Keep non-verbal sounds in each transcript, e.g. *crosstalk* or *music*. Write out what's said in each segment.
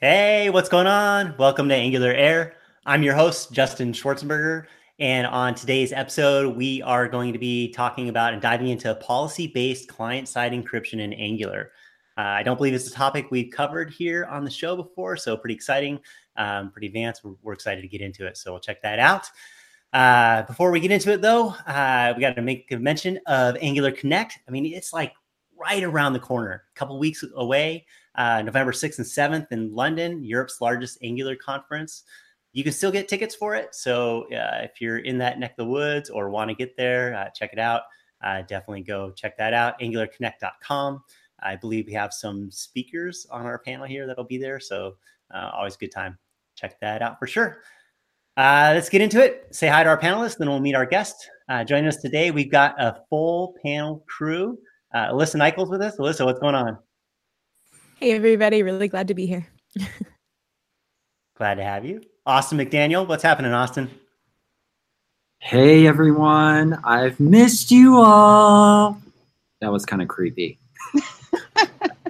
Hey, what's going on? Welcome to Angular Air. I'm your host, Justin Schwarzenberger. And on today's episode, we are going to be talking about and diving into policy based client side encryption in Angular. Uh, I don't believe it's a topic we've covered here on the show before, so pretty exciting, um, pretty advanced. We're, we're, excited to get into it, so we'll check that out. Uh, before we get into it, though, uh, we got to make a mention of Angular Connect. I mean, it's like right around the corner, a couple weeks away uh, November 6th and 7th in London, Europe's largest Angular conference. You can still get tickets for it. So uh, if you're in that neck of the woods or want to get there, uh, check it out. Uh, definitely go check that out. AngularConnect.com. I believe we have some speakers on our panel here that'll be there. So uh, always a good time. Check that out for sure. Uh, let's get into it. Say hi to our panelists, then we'll meet our guest. joining us today, we've got a full panel crew. Alyssa Nichols with us. Alyssa, what's going on? Hey, everybody. Really glad to be here. glad to have you. Austin McDaniel, what's happening, Austin? Hey, everyone. I've missed you all. That was kind of creepy. *laughs* I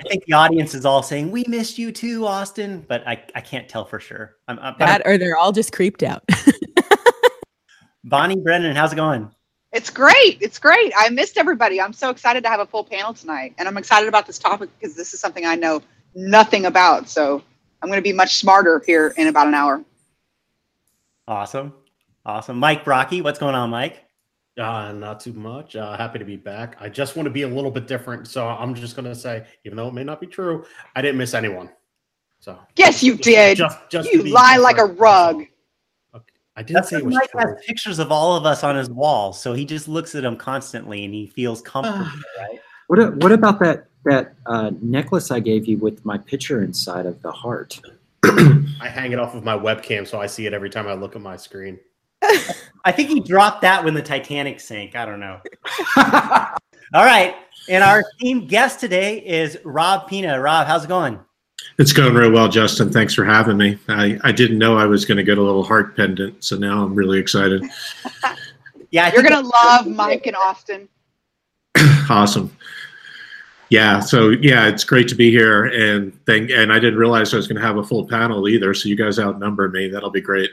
think the audience is all saying, We missed you too, Austin, but I, I can't tell for sure. I'm, I'm that or they're all just creeped out. *laughs* Bonnie Brennan, how's it going? It's great. It's great. I missed everybody. I'm so excited to have a full panel tonight. And I'm excited about this topic because this is something I know nothing about. So I'm going to be much smarter here in about an hour. Awesome. Awesome. Mike Brocchi, what's going on, Mike? Uh, not too much. Uh, happy to be back. I just want to be a little bit different. So I'm just going to say, even though it may not be true, I didn't miss anyone. So yes, you did. Just, just you lie like a rug. I didn't That's say it was Mike has pictures of all of us on his wall, so he just looks at them constantly and he feels comfortable, *sighs* right? What What about that that uh, necklace I gave you with my picture inside of the heart? I hang it off of my webcam so I see it every time I look at my screen. *laughs* I think he dropped that when the Titanic sank. I don't know. *laughs* all right, and our *laughs* team guest today is Rob Pina. Rob, how's it going? It's going real well, Justin. Thanks for having me. I, I didn't know I was going to get a little heart pendant, so now I'm really excited. *laughs* yeah, you're going to love *laughs* Mike and Austin. awesome. Yeah, so yeah, it's great to be here, and thank. And I didn't realize I was going to have a full panel either. So you guys outnumber me. That'll be great.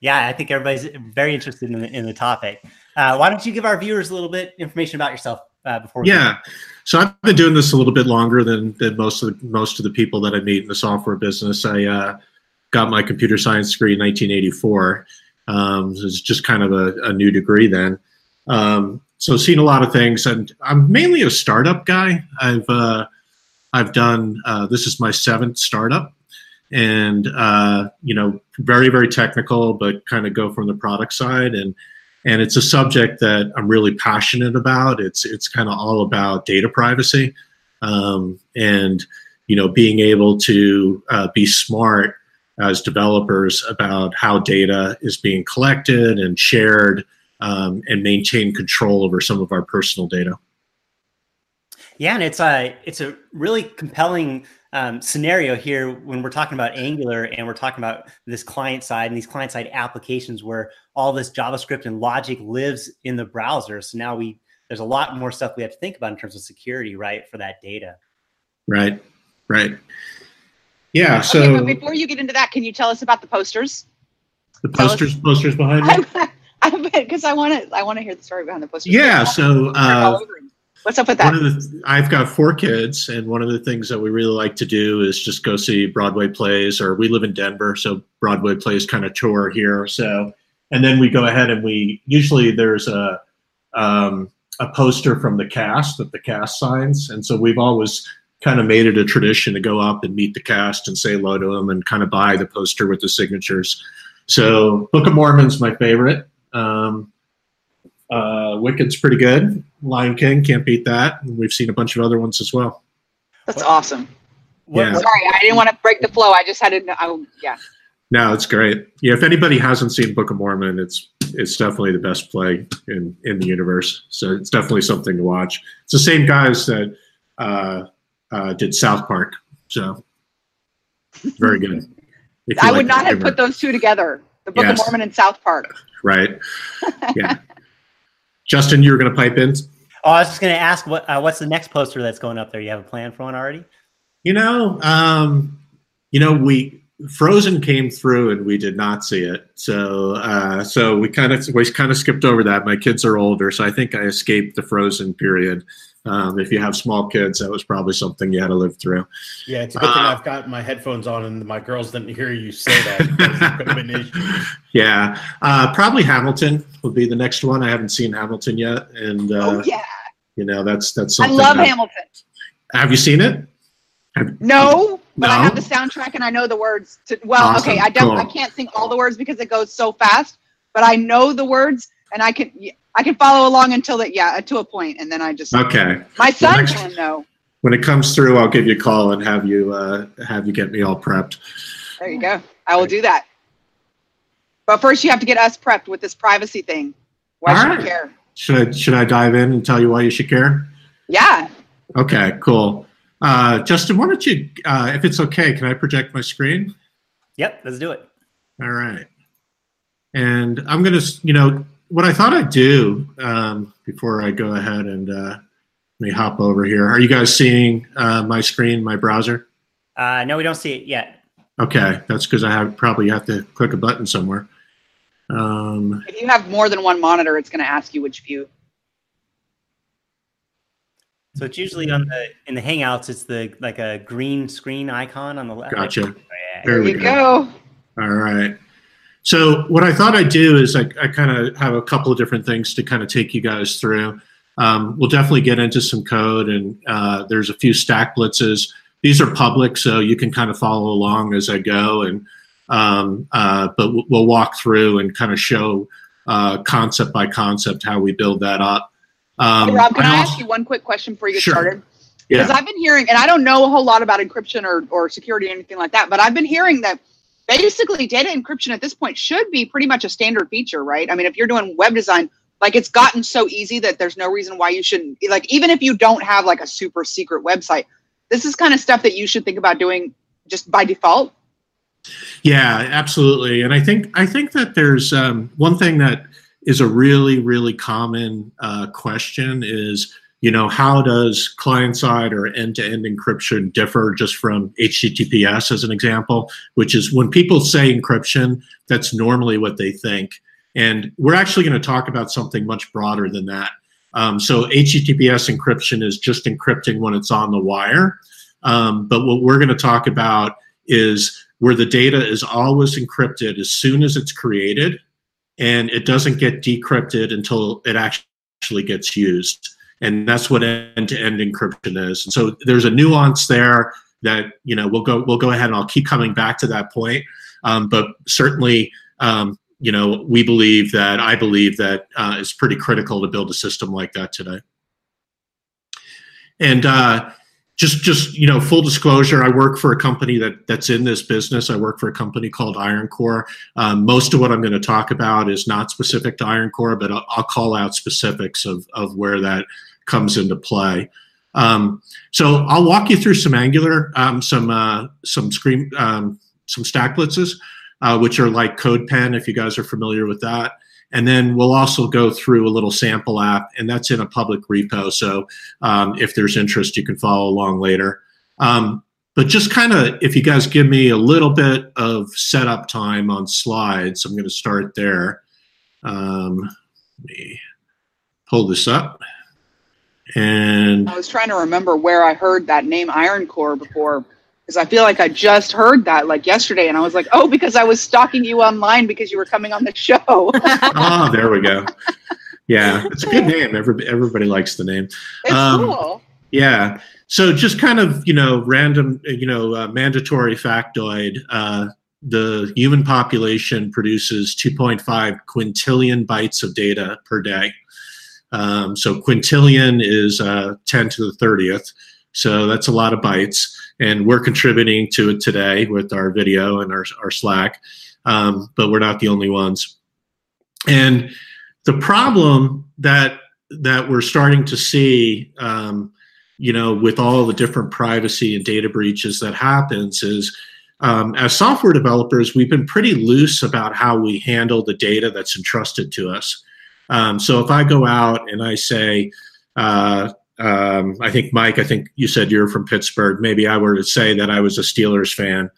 Yeah, I think everybody's very interested in the, in the topic. Uh, why don't you give our viewers a little bit information about yourself? Uh, before? Yeah. So I've been doing this a little bit longer than, than most of the, most of the people that I meet in the software business. I uh, got my computer science degree in 1984. Um, it was just kind of a, a new degree then. Um, so seen a lot of things, and I'm mainly a startup guy. I've uh, I've done uh, this is my seventh startup, and uh, you know very very technical, but kind of go from the product side and and it's a subject that I'm really passionate about. It's it's kind of all about data privacy, um, and you know being able to uh, be smart as developers about how data is being collected and shared, um, and maintain control over some of our personal data. Yeah, and it's a it's a really compelling um, scenario here when we're talking about Angular and we're talking about this client side and these client side applications where all this JavaScript and logic lives in the browser. So now we there's a lot more stuff we have to think about in terms of security, right, for that data. Right, right. Yeah. So okay, before you get into that, can you tell us about the posters? The posters, posters behind me. Because *laughs* I want to, I want to hear the story behind the posters. Yeah. So. Uh, What's up with that? The, I've got four kids, and one of the things that we really like to do is just go see Broadway plays. Or we live in Denver, so Broadway plays kind of tour here. So, and then we go ahead and we usually there's a um, a poster from the cast that the cast signs, and so we've always kind of made it a tradition to go up and meet the cast and say hello to them and kind of buy the poster with the signatures. So, Book of Mormon's my favorite. Um, uh, Wicked's pretty good. Lion King can't beat that. And we've seen a bunch of other ones as well. That's awesome. Yeah. Sorry, I didn't want to break the flow. I just had to. I, yeah. No, it's great. Yeah, if anybody hasn't seen Book of Mormon, it's it's definitely the best play in in the universe. So it's definitely something to watch. It's the same guys that uh, uh, did South Park. So very good. *laughs* I like would not have put those two together. The Book yes. of Mormon and South Park. Right. *laughs* Yeah. Justin, you were going to pipe in. Oh, I was just going to ask what uh, what's the next poster that's going up there? You have a plan for one already? You know, um, you know, we Frozen came through and we did not see it. So uh, so we kind of we kind of skipped over that. My kids are older, so I think I escaped the Frozen period. Um, if you have small kids, that was probably something you had to live through. Yeah, it's a good thing Uh, I've got my headphones on and my girls didn't hear you say that. because it could have been an issue. Yeah, uh, probably Hamilton would be the next one. I haven't seen Hamilton yet, and uh, oh yeah, you know that's that's something. I something. love that- Hamilton. Have you seen it? No, but I have the soundtrack and I know the words. To well, Awesome, okay, I don't. I can't sing all the words because it goes so fast, but I know the words and I can I can follow along until that yeah to a point, and then I just Okay. my son can know. When it comes through, I'll give you a call and have you uh, have you get me all prepped. There you go. I will do that. But first, you have to get us prepped with this privacy thing. Why All should right. we care? Should I should I dive in and tell you why you should care? Yeah. Okay, cool. Uh, Justin, why don't you, uh, if it's okay, can I project my screen? Yep, let's do it. All right. And I'm going to, you know, what I thought I'd do um, before I go ahead and uh, let me hop over here. Are you guys seeing uh, my screen, my browser? Uh, no, we don't see it yet. Okay, that's because I have probably have to click a button somewhere. Um, If you have more than one monitor, it's going to ask you which view. So it's usually on the in the Hangouts. It's the like a green screen icon on the left. gotcha. Yeah. There There we you go. go. All right. So what I thought I'd do is I, I kind of have a couple of different things to kind of take you guys through. Um, we'll definitely get into some code, and uh, there's a few StackBlitzes. These are public, so you can kind of follow along as I go. And um, uh, but we'll- we'll walk through and kind of show uh, concept by concept how we build that up. Um, Hey, Rob, can I, also- ask you one quick question before you get Sure. started? Because Yeah. I've been hearing, and I don't know a whole lot about encryption or, or security or anything like that, but I've been hearing that basically data encryption at this point should be pretty much a standard feature, right? I mean, if you're doing web design, like it's gotten so easy that there's no reason why you shouldn't, like, even if you don't have like a super secret website, this is kind of stuff that you should think about doing just by default. Yeah, absolutely. And I think I think that there's um, one thing that is a really really common uh, question is you know how does client side or end to end encryption differ just from HTTPS as an example, which is when people say encryption, that's normally what they think. And we're actually going to talk about something much broader than that. Um, so HTTPS encryption is just encrypting when it's on the wire. Um, but what we're going to talk about is where the data is always encrypted as soon as it's created and it doesn't get decrypted until it actually gets used. And that's what end-to-end encryption is. And so there's a nuance there that you know we'll go we'll go ahead and i'll keep coming back to that point. Um, but certainly um, you know we believe that i believe that uh, it's pretty critical to build a system like that today. And uh, just just you know full disclosure i work for a company that that's in this business. I work for a company called IronCore um, most of what i'm going to talk about is not specific to IronCore but i'll, I'll call out specifics of, of where that comes into play. Um, so i'll walk you through some angular um, some uh, some screen um, some StackBlitzes uh, which are like CodePen if you guys are familiar with that and then we'll also go through a little sample app and that's in a public repo so um, if there's interest, you can follow along later. Um, but just kind of, if you guys give me a little bit of setup time on slides, I'm going to start there. Um, let me pull this up. And I was trying to remember where I heard that name IronCore before because I feel like I just heard that like yesterday and I was like, oh, because I was stalking you online because you were coming on the show. oh, *laughs* there we go. *laughs* Yeah, it's a good name. Everybody, everybody likes the name. it's Um, cool. Yeah. So just kind of, you know, random, you know, uh, mandatory factoid. Uh, the human population produces 2.5 quintillion bytes of data per day. Um, so quintillion is uh, 10 to the 30th. So that's a lot of bytes. And we're contributing to it today with our video and our, our Slack. Um, but we're not the only ones. And the problem that that we're starting to see um, you know, with all the different privacy and data breaches that happens is um, as software developers, we've been pretty loose about how we handle the data that's entrusted to us. Um, so if I go out and I say, uh, um, I think Mike, I think you said you're from Pittsburgh. Maybe I were to say that I was a Steelers fan,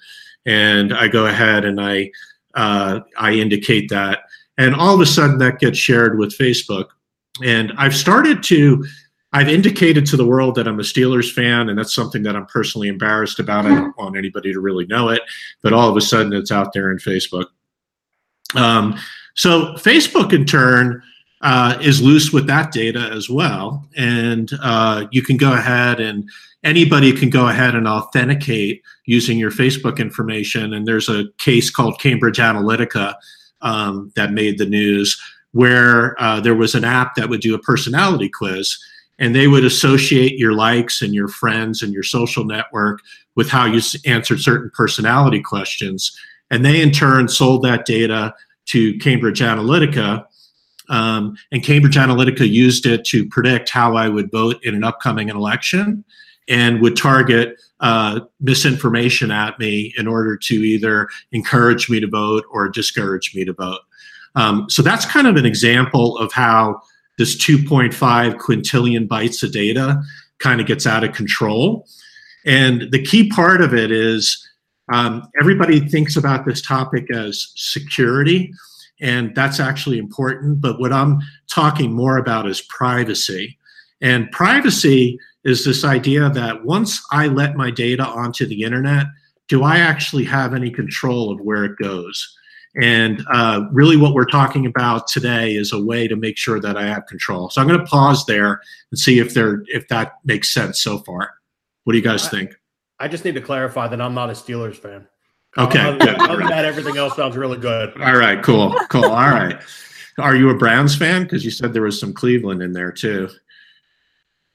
and I go ahead and I uh, I indicate that, and all of a sudden that gets shared with Facebook, and I've started to. I've indicated to the world that I'm a Steelers fan, and that's something that I'm personally embarrassed about. I don't want anybody to really know it, but all of a sudden it's out there in Facebook. Um, so Facebook, in turn, uh, is loose with that data as well, and uh, you can go ahead and anybody can go ahead and authenticate using your Facebook information. And there's a case called Cambridge Analytica um, that made the news where uh, there was an app that would do a personality quiz and they would associate your likes and your friends and your social network with how you answered certain personality questions. And they in turn sold that data to Cambridge Analytica. Um, and Cambridge Analytica used it to predict how I would vote in an upcoming election and would target uh, misinformation at me in order to either encourage me to vote or discourage me to vote. Um, so that's kind of an example of how this 2.5 quintillion bytes of data kind of gets out of control. And the key part of it is um, everybody thinks about this topic as security, and that's actually important. But what I'm talking more about is privacy. And privacy is this idea that once I let my data onto the internet, do I actually have any control of where it goes? And uh, really, what we're talking about today is a way to make sure that I have control. So I'm going to pause there and see if there if that makes sense so far. What do you guys I, think? I just need to clarify that I'm not a Steelers fan. Okay, other, good. Other than that, everything else sounds really good. All right, cool, cool. All right. Are you a Browns fan? Because you said there was some Cleveland in there too.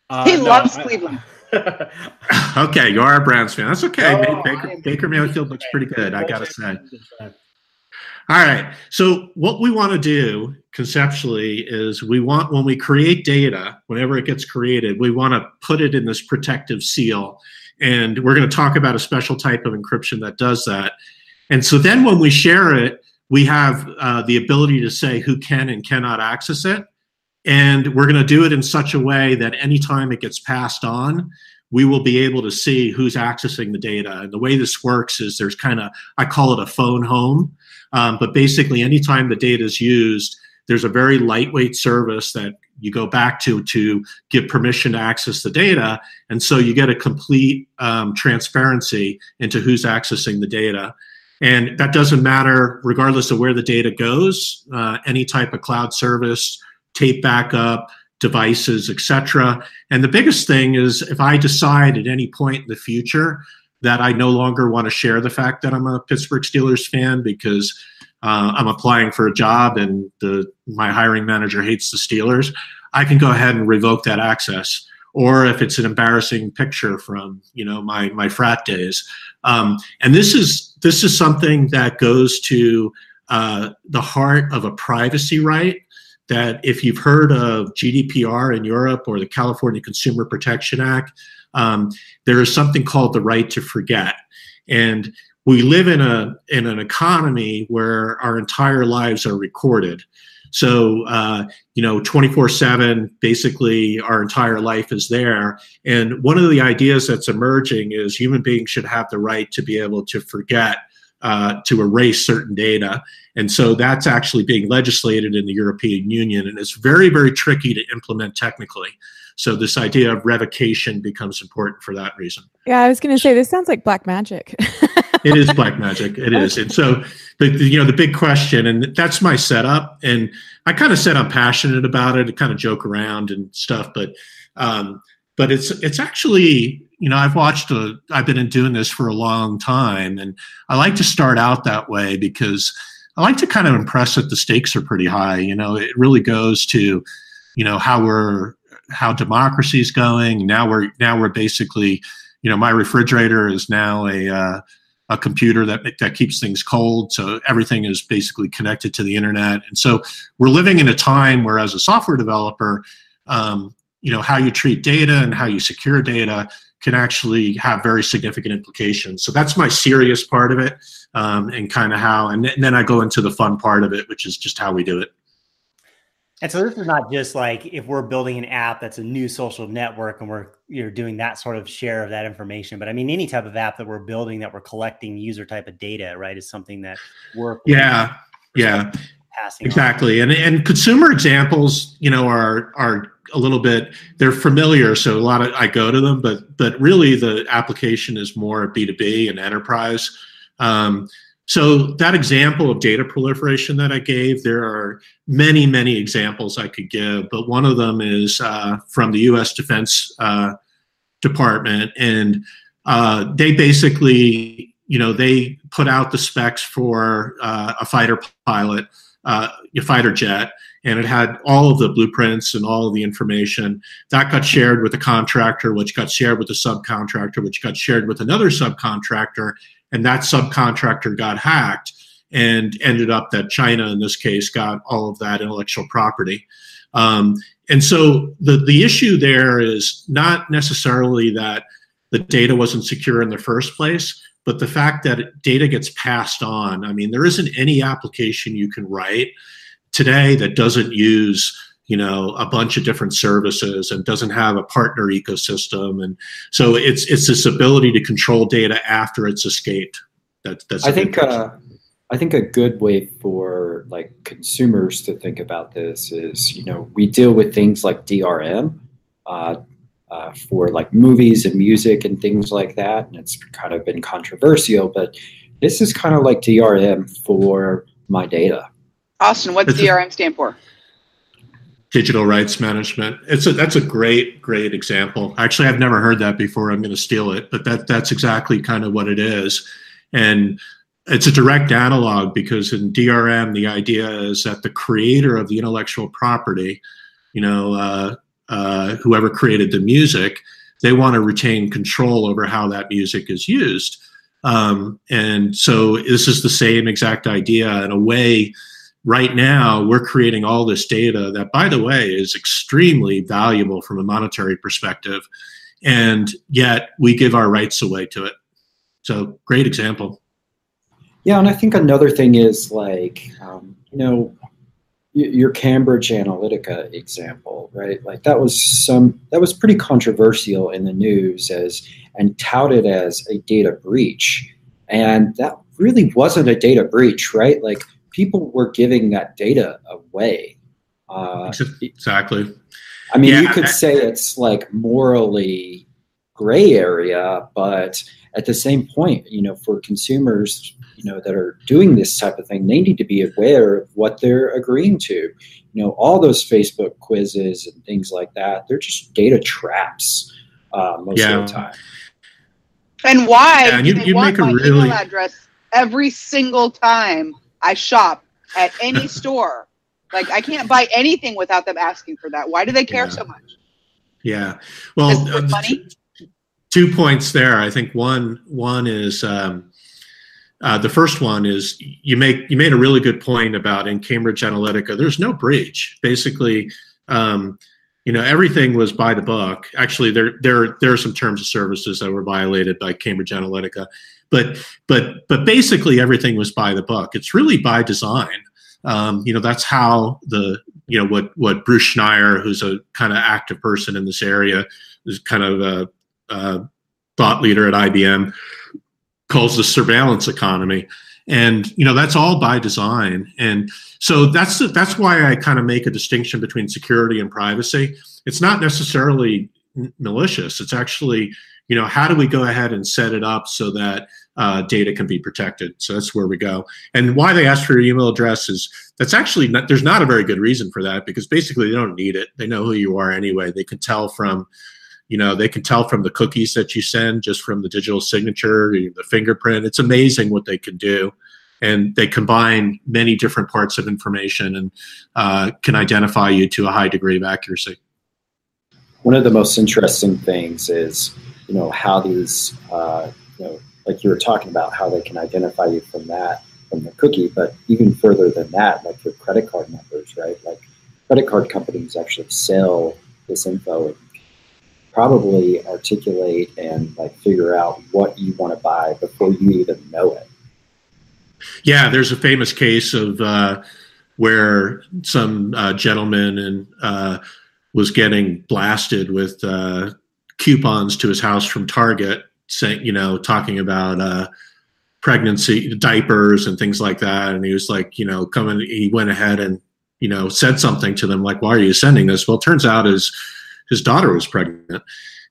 Uh, he no, loves I, Cleveland. *laughs* okay, you are a Browns fan. That's okay. No, Baker, Baker Mayfield looks pretty good, I gotta say. All right. So what we want to do conceptually is we want when we create data, whenever it gets created, we want to put it in this protective seal. And we're going to talk about a special type of encryption that does that. And so then when we share it, we have uh, the ability to say who can and cannot access it. And we're going to do it in such a way that anytime it gets passed on, we will be able to see who's accessing the data. And the way this works is there's kind of, I call it a phone home. Um, but basically, anytime the data is used, there's a very lightweight service that you go back to to give permission to access the data. And so you get a complete um, transparency into who's accessing the data. And that doesn't matter regardless of where the data goes, uh, any type of cloud service tape backup, devices, etc. And the biggest thing is if I decide at any point in the future that I no longer want to share the fact that I'm a Pittsburgh Steelers fan because uh, I'm applying for a job and the my hiring manager hates the Steelers, I can go ahead and revoke that access. Or if it's an embarrassing picture from you know my my frat days, um, and this is this is something that goes to uh, the heart of a privacy right that if you've heard of GDPR in Europe or the California Consumer Protection Act, um, there is something called the right to forget. And we live in a in an economy where our entire lives are recorded. So uh, you know, twenty four seven, basically our entire life is there. And one of the ideas that's emerging is human beings should have the right to be able to forget uh, to erase certain data. And so that's actually being legislated in the European Union, and it's very, very tricky to implement technically. So this idea of revocation becomes important for that reason. Yeah, I was going to say this sounds like black magic. *laughs* it is black magic. It is. And so the, the, you know the big question, and that's my setup. And I kind of said I'm passionate about it. I kind of joke around and stuff, but um, but it's it's actually you know i've watched a i've been doing this for a long time and i like to start out that way because i like to kind of impress that the stakes are pretty high you know it really goes to you know how we're how democracy is going now we're now we're basically you know my refrigerator is now a uh, a computer that that keeps things cold so everything is basically connected to the internet and so we're living in a time where as a software developer um, you know how you treat data and how you secure data can actually have very significant implications. So that's my serious part of it, um, and kind of how, and, and then I go into the fun part of it, which is just how we do it. And so this is not just like if we're building an app that's a new social network and we're you're doing that sort of share of that information, but I mean any type of app that we're building that we're collecting user type of data, right, is something that we're Yeah, yeah, passing on. exactly. And and consumer examples, you know, are are a little bit they're familiar, so a lot of I go to them, but but really the application is more B two B and enterprise. Um, so that example of data proliferation that I gave, there are many, many examples I could give, but one of them is uh, from the U.S. Defense uh, Department, and uh, they basically, you know, they put out the specs for uh, a fighter pilot, uh, a fighter jet, and it had all of the blueprints and all of the information that got shared with the contractor, which got shared with the subcontractor, which got shared with another subcontractor, and that subcontractor got hacked and ended up that China, in this case, got all of that intellectual property. Um, and so the, the issue there is not necessarily that the data wasn't secure in the first place, but the fact that data gets passed on. I mean, there isn't any application you can write today that doesn't use you know a bunch of different services and doesn't have a partner ecosystem and so it's it's this ability to control data after it's escaped that, that's I think uh, I think a good way for like consumers to think about this is you know we deal with things like DRM uh, uh, for like movies and music and things like that, and it's kind of been controversial, but this is kind of like DRM for my data. Austin, what's It's DRM stand for? Digital rights management. It's a that's a great great example. Actually i've never heard that before. I'm going to steal it but that that's exactly kind of what it is. And it's a direct analog because in drm the idea is that the creator of the intellectual property you know uh, uh, whoever created the music they want to retain control over how that music is used. Um, and so this is the same exact idea in a way right now we're creating all this data that by the way is extremely valuable from a monetary perspective and yet we give our rights away to it so great example Yeah, and I think another thing is like, um, you know, your Cambridge Analytica example, right? Like that was some that was pretty controversial in the news as and touted as a data breach, and that really wasn't a data breach, right? Like people were giving that data away. Uh, exactly I mean, you could I- say it's like morally gray area, but at the same point, you know, for consumers, you know, that are doing this type of thing, they need to be aware of what they're agreeing to. You know, all those Facebook quizzes and things like that, they're just data traps uh, most Yeah. of the time. And why Yeah, and you- you want make a my really- email address every single time I shop at any *laughs* store? Like I can't buy anything without them asking for that. Why do they care Yeah. so much? yeah well uh, money? two points there i think one one is um, uh, the first one is you make you made a really good point about in Cambridge Analytica. There's no breach. Basically, um, you know everything was by the book. Actually, there there there are some terms of services that were violated by Cambridge Analytica, but but but basically everything was by the book. It's really by design. Um, you know that's how the you know what what Bruce Schneier, who's a kind of active person in this area, is kind of a, a thought leader at IBM calls the surveillance economy and you know that's all by design and so that's that's why i kind of make a distinction between security and privacy it's not necessarily malicious it's actually you know how do we go ahead and set it up so that uh, data can be protected. So that's where we go. And why they ask for your email address is that's actually not there's not a very good reason for that because basically they don't need it. They know who you are anyway. They can tell from you know they can tell from the cookies that you send just from the digital signature the fingerprint. It's amazing what they can do. And they combine many different parts of information and uh, can identify you to a high degree of accuracy. One of the most interesting things is, you know, how these, uh, you know, like you were talking about, how they can identify you from that, from the cookie, but even further than that, like your credit card numbers, right? Like credit card companies actually sell this info and probably articulate and like figure out what you want to buy before you even know it. yeah there's a famous case of uh, where some uh, gentleman and uh, was getting blasted with uh, coupons to his house from Target, saying, you know, talking about uh, pregnancy diapers and things like that. And he was like, you know, coming, he went ahead and, you know, said something to them like, why are you sending this? Well, it turns out his, his daughter was pregnant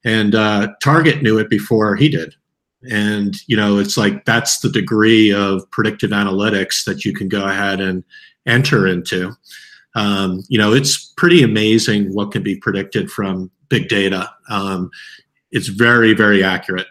and uh, Target knew it before he did. And, you know, it's like that's the degree of predictive analytics that you can go ahead and enter into. Um, you know, it's pretty amazing what can be predicted from big data. Um, it's very, very accurate.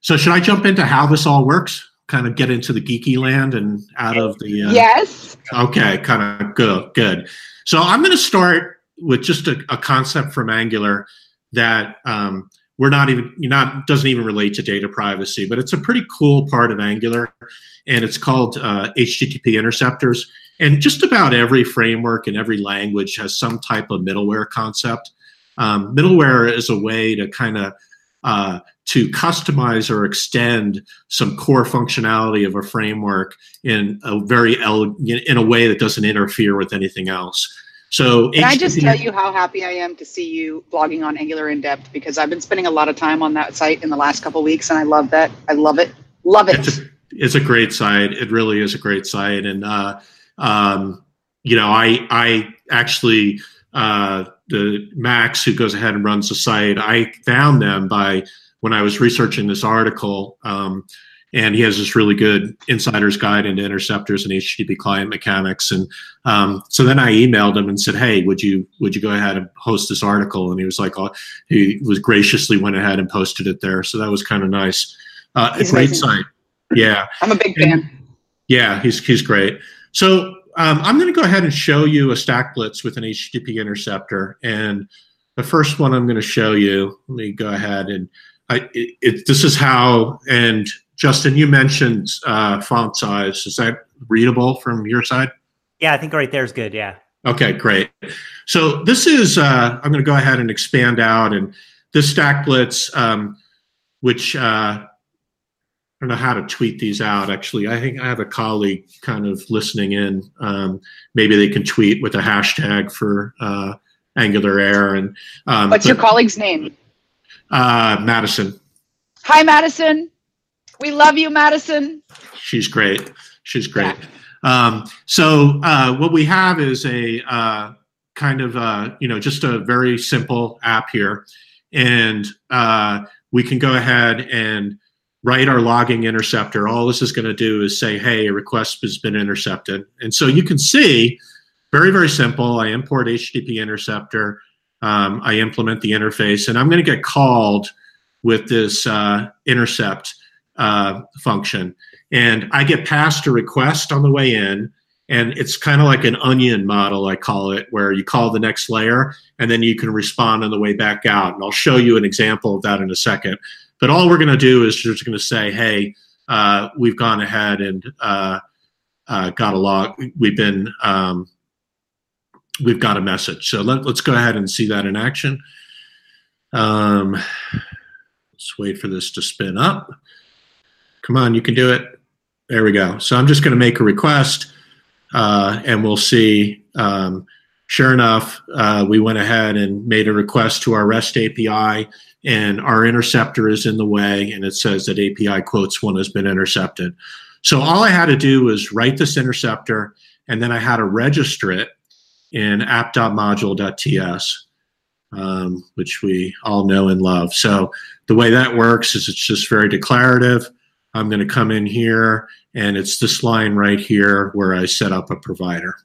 So, should I jump into how this all works? Kind of get into the geeky land and out of the. Uh, yes. Okay, kind of good. Good. So, I'm going to start with just a, a concept from Angular that um, we're not even not doesn't even relate to data privacy, but it's a pretty cool part of Angular, and it's called uh, HTTP interceptors. And just about every framework and every language has some type of middleware concept. Um, middleware is a way to kind of uh, to customize or extend some core functionality of a framework in a very in a way that doesn't interfere with anything else. So can I just tell you how happy I am to see you blogging on Angular in depth because I've been spending a lot of time on that site in the last couple weeks, and I love that. I love it. Love it. It's a, it's a great site. It really is a great site, and uh, um, you know, I I actually uh, the Max who goes ahead and runs the site. I found them by when I was researching this article. Um, and he has this really good insider's guide into interceptors and HTTP client mechanics. And um, so then I emailed him and said, "Hey, would you would you go ahead and host this article?" And he was like, oh, he was graciously went ahead and posted it there. So that was kind of nice. Uh, a great amazing. site. Yeah, I'm a big fan. And, yeah, he's he's great. So um, I'm going to go ahead and show you a StackBlitz with an HTTP interceptor. And the first one I'm going to show you, let me go ahead and I, it, it, this is how, and Justin, you mentioned uh, font size. Is that readable from your side? Yeah, I think right there is good. Yeah. Okay, great. So this is, uh, I'm going to go ahead and expand out. And this StackBlitz, um, which uh, don't know how to tweet these out. Actually, I think I have a colleague kind of listening in. Um, maybe they can tweet with a hashtag for uh, Angular Air. And um, what's but, your colleague's name? Uh, Madison. Hi, Madison. We love you, Madison. She's great. She's great. Yeah. Um, so uh, what we have is a uh, kind of uh, you know just a very simple app here, and uh, we can go ahead and write our logging interceptor. All this is going to do is say, "Hey, a request has been intercepted," and so you can see very very simple. I import HTTP interceptor. Um, I implement the interface, and I'm going to get called with this uh, intercept uh, function. And I get passed a request on the way in, and it's kind of like an onion model, I call it, where you call the next layer and then you can respond on the way back out. And I'll show you an example of that in a second. But all we're going to do is just going to say, hey, uh, we've gone ahead and uh, uh, got a log. We've been um, we've got a message. So let, us go ahead and see that in action. Um, let's wait for this to spin up. Come on, you can do it. There we go. So I'm just going to make a request uh, and we'll see. Um, sure enough, uh, we went ahead and made a request to our REST API and our interceptor is in the way and it says that API quotes one has been intercepted. So all I had to do was write this interceptor and then I had to register it in app.module.ts, um, which we all know and love. So the way that works is it's just very declarative. I'm going to come in here and it's this line right here where I set up a provider.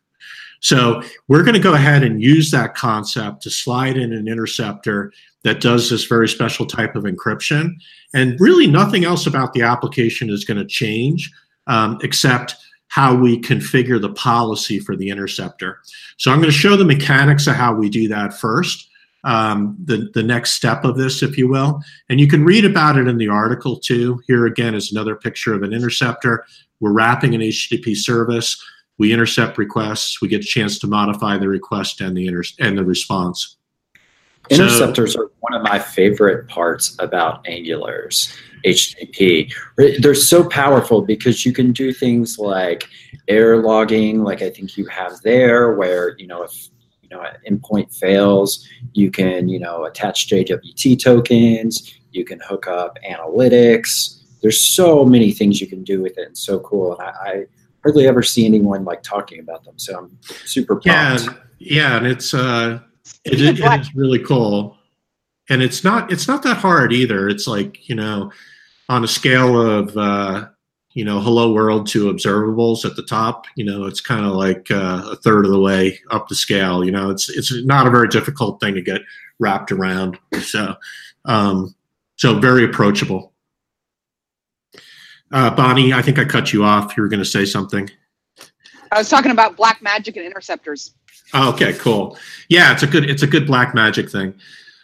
So we're going to go ahead and use that concept to slide in an interceptor that does this very special type of encryption. And really nothing else about the application is going to change um, except how we configure the policy for the interceptor. So I'm going to show the mechanics of how we do that first um, the, the next step of this, if you will. And you can read about it in the article too. Here again is another picture of an interceptor. We're wrapping an HTTP service. We intercept requests. We get a chance to modify the request and the inter- and the response. Interceptors so, are one of my favorite parts about Angulars. HTTP. They're so powerful because you can do things like error logging, like I think you have there, where you know if you know an endpoint fails, you can you know attach JWT tokens, you can hook up analytics. There's so many things you can do with it, and so cool. And I, I hardly ever see anyone like talking about them, so I'm super pumped. Yeah, yeah, and it's uh, it, it, it is really cool, and it's not it's not that hard either. It's like you know, on a scale of uh, you know hello world to observables at the top, you know, it's kind of like uh, a third of the way up the scale. You know, it's it's not a very difficult thing to get wrapped around. So, um, so very approachable. Uh, Bonnie, I think I cut you off. You were going to say something. I was talking about black magic and interceptors. Oh, okay, cool. Yeah, it's a good it's a good black magic thing.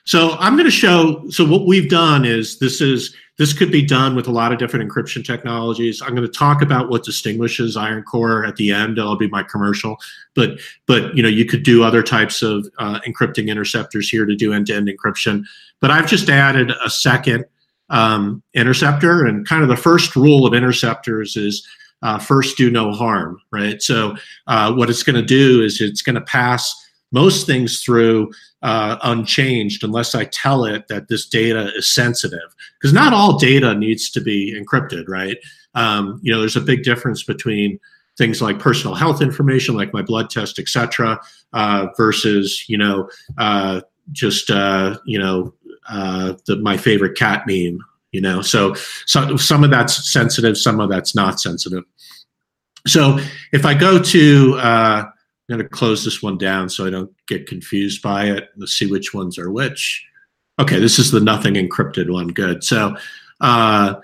So I'm going to show. So what we've done is this is this could be done with a lot of different encryption technologies. I'm going to talk about what distinguishes IronCore at the end. That'll be my commercial. But but you know you could do other types of uh, encrypting interceptors here to do end-to-end encryption. But I've just added a second um, interceptor, and kind of the first rule of interceptors is uh, first do no harm, right? So uh, what it's going to do is it's going to pass most things through uh, unchanged unless I tell it that this data is sensitive. Because not all data needs to be encrypted, right? Um, you know, there's a big difference between things like personal health information, like my blood test, etc., uh, versus you know uh, just uh, you know uh, the, my favorite cat meme. You know, so, so some of that's sensitive, some of that's not sensitive. So if I go to uh, I'm going to close this one down so I don't get confused by it. Let's see which ones are which. Okay, this is the nothing encrypted one. Good. So, uh,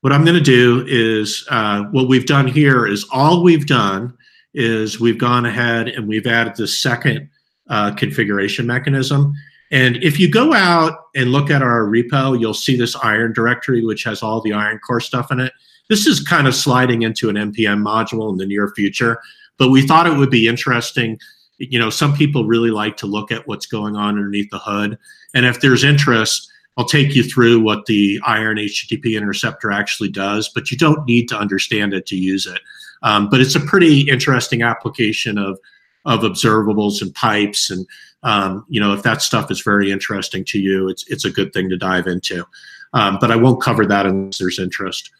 what I'm going to do is uh, what we've done here is all we've done is we've gone ahead and we've added the second uh, configuration mechanism. And if you go out and look at our repo, you'll see this iron directory, which has all the IronCore stuff in it. This is kind of sliding into an NPM module in the near future. But we thought it would be interesting. You know, some people really like to look at what's going on underneath the hood. And if there's interest, I'll take you through what the iron HTTP interceptor actually does, but you don't need to understand it to use it. Um, but it's a pretty interesting application of of observables and pipes, and um, you know if that stuff is very interesting to you, it's it's a good thing to dive into. Um, but I won't cover that unless there's interest.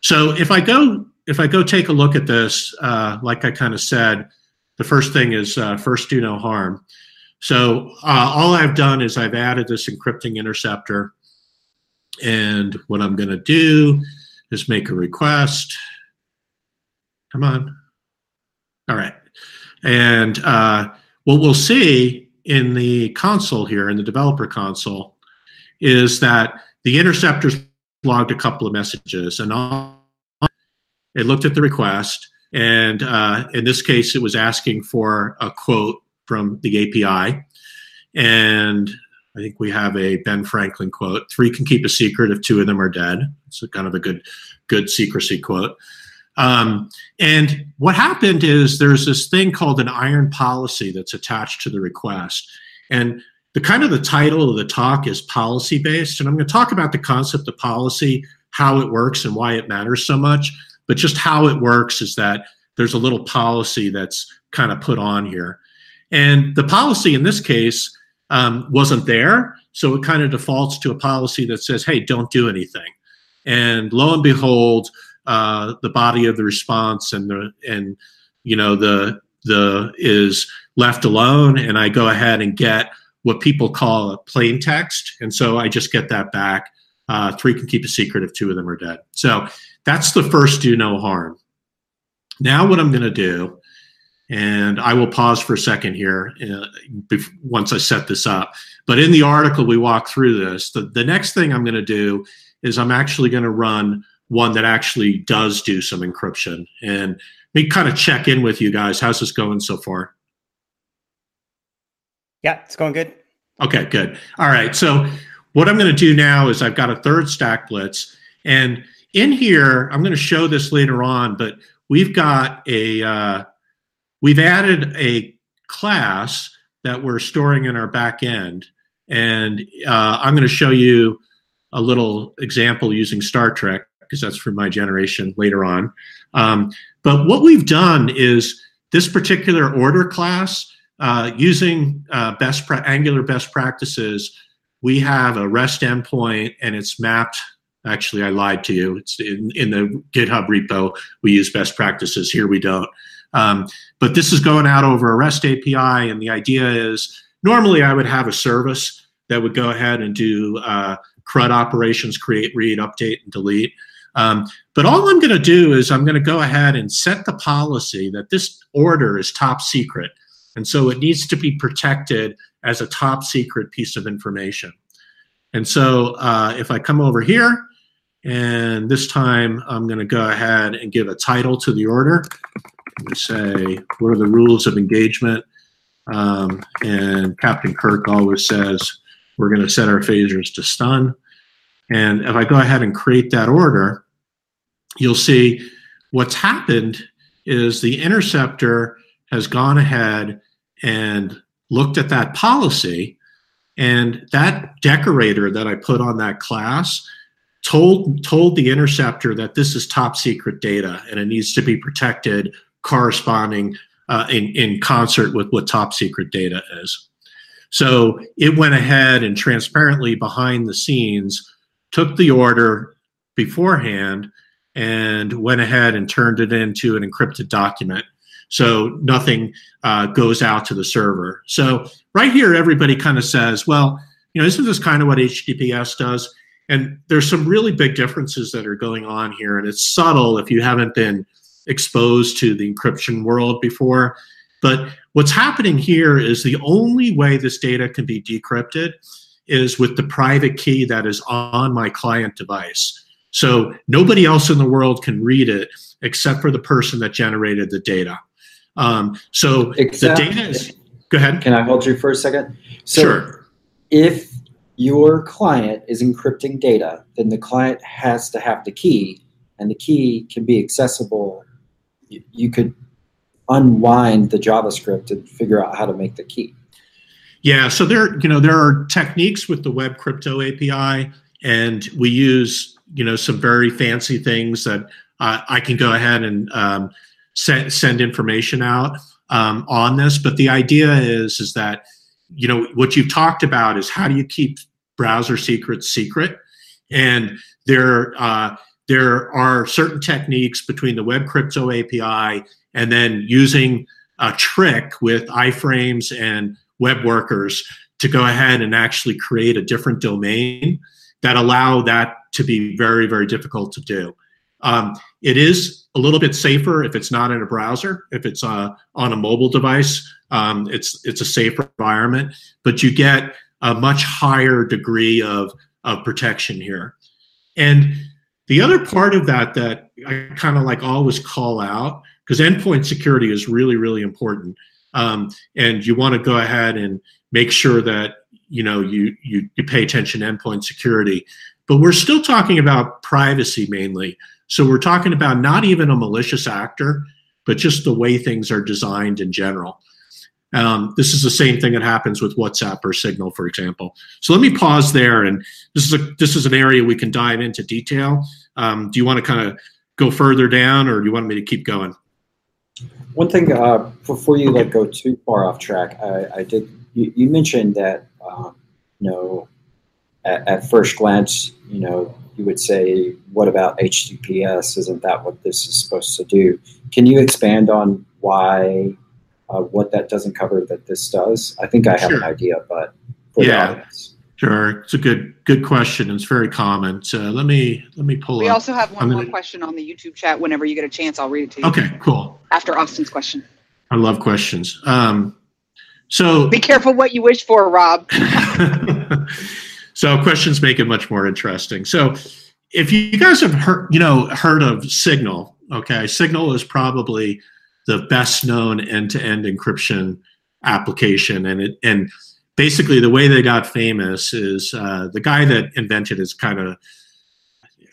So if I go if I go take a look at this, uh, like I kind of said, the first thing is uh, first do no harm. So uh, all I've done is I've added this encrypting interceptor. And what I'm going to do is make a request. Come on. All right. And uh, what we'll see in the console here, in the developer console, is that the interceptor's logged a couple of messages. And it looked at the request, and uh, in this case, it was asking for a quote from the API. And I think we have a Ben Franklin quote: three can keep a secret if two of them are dead." It's kind of a good, good secrecy quote. Um, and what happened is there's this thing called an iron policy that's attached to the request, and the kind of the title of the talk is policy based, and I'm going to talk about the concept of policy, how it works, and why it matters so much. But just how it works is that there's a little policy that's kind of put on here. And the policy in this case um, wasn't there. So it kind of defaults to a policy that says, hey, don't do anything. And lo and behold, uh, the body of the response and the and you know the the is left alone and I go ahead and get what people call a plain text. And so I just get that back. Uh, three can keep a secret if two of them are dead. So that's the first do no harm. Now, what I'm going to do, and I will pause for a second here uh, once I set this up. But in the article, we walk through this. The, the next thing I'm going to do is I'm actually going to run one that actually does do some encryption. And me kind of check in with you guys. How's this going so far? Yeah, it's going good. Okay, good. All right. So what I'm going to do now is I've got a third StackBlitz. And in here, I'm going to show this later on, but we've got a, uh, we've added a class that we're storing in our back end. And uh, I'm going to show you a little example using Star Trek because that's for my generation later on. Um, but what we've done is this particular order class uh, using uh, best pra- Angular best practices. We have a REST endpoint and it's mapped. Actually, I lied to you. It's in, in the GitHub repo. We use best practices. Here we don't. Um, but this is going out over a REST API, and the idea is normally I would have a service that would go ahead and do uh, CRUD operations, create, read, update, and delete. Um, but all I'm going to do is I'm going to go ahead and set the policy that this order is top secret. And so it needs to be protected as a top secret piece of information. And so uh, if I come over here, and this time I'm going to go ahead and give a title to the order. We say, what are the rules of engagement? Um, and Captain Kirk always says, we're going to set our phasers to stun. And if I go ahead and create that order, you'll see what's happened is the interceptor has gone ahead and looked at that policy and that decorator that I put on that class told told the interceptor that this is top secret data and it needs to be protected corresponding uh, in, in concert with what top secret data is. So it went ahead and transparently behind the scenes took the order beforehand and went ahead and turned it into an encrypted document. So nothing uh, goes out to the server. So right here, everybody kind of says, well, you know, isn't this kind of what HTTPS does? And there's some really big differences that are going on here, and it's subtle if you haven't been exposed to the encryption world before. But what's happening here is the only way this data can be decrypted is with the private key that is on my client device. So nobody else in the world can read it except for the person that generated the data. Um, so except, the data is. Go ahead. Can I hold you for a second? So sure. If your client is encrypting data, then the client has to have the key, and the key can be accessible. You, you could unwind the JavaScript and figure out how to make the key. Yeah, so there, you know, there are techniques with the Web Crypto API, and we use, you know, some very fancy things that uh, I can go ahead and um, send send information out um, on this. But the idea is, is that, you know, what you've talked about is how do you keep browser secrets secret, and there uh, there are certain techniques between the Web Crypto API and then using a trick with iframes and web workers to go ahead and actually create a different domain that allow that to be very, very difficult to do. Um, it is a little bit safer if it's not in a browser. If it's uh, on a mobile device, um, it's it's a safer environment, but you get a much higher degree of of protection here. And the other part of that that I kind of like always call out because endpoint security is really really important um, and you want to go ahead and make sure that you know you, you you pay attention to endpoint security. But we're still talking about privacy mainly. So we're talking about not even a malicious actor but just the way things are designed in general. Um, this is the same thing that happens with whatsapp or signal for example. So let me pause there and this is a this is an area we can dive into detail. Um, do you want to kind of go further down or do you want me to keep going? One thing uh, before you like go too far off track, I, I did. You, you, mentioned that um, you know at, at, first glance, you know, you would say, "What about HTTPS? Isn't that what this is supposed to do?" Can you expand on why uh, what that doesn't cover that this does? I think I have sure. an idea, but yeah. Sure, it's a good good question. It's very common. So let me let me pull. We up. also have one more question on the YouTube chat. Whenever you get a chance, I'll read it to you. Okay, cool. After Austin's question. I love questions. Um, so be careful what you wish for, Rob. *laughs* so questions make it much more interesting. So if you guys have heard, you know, heard of Signal, okay, Signal is probably the best known end-to-end encryption application, and it and basically the way they got famous is uh, the guy that invented is kind of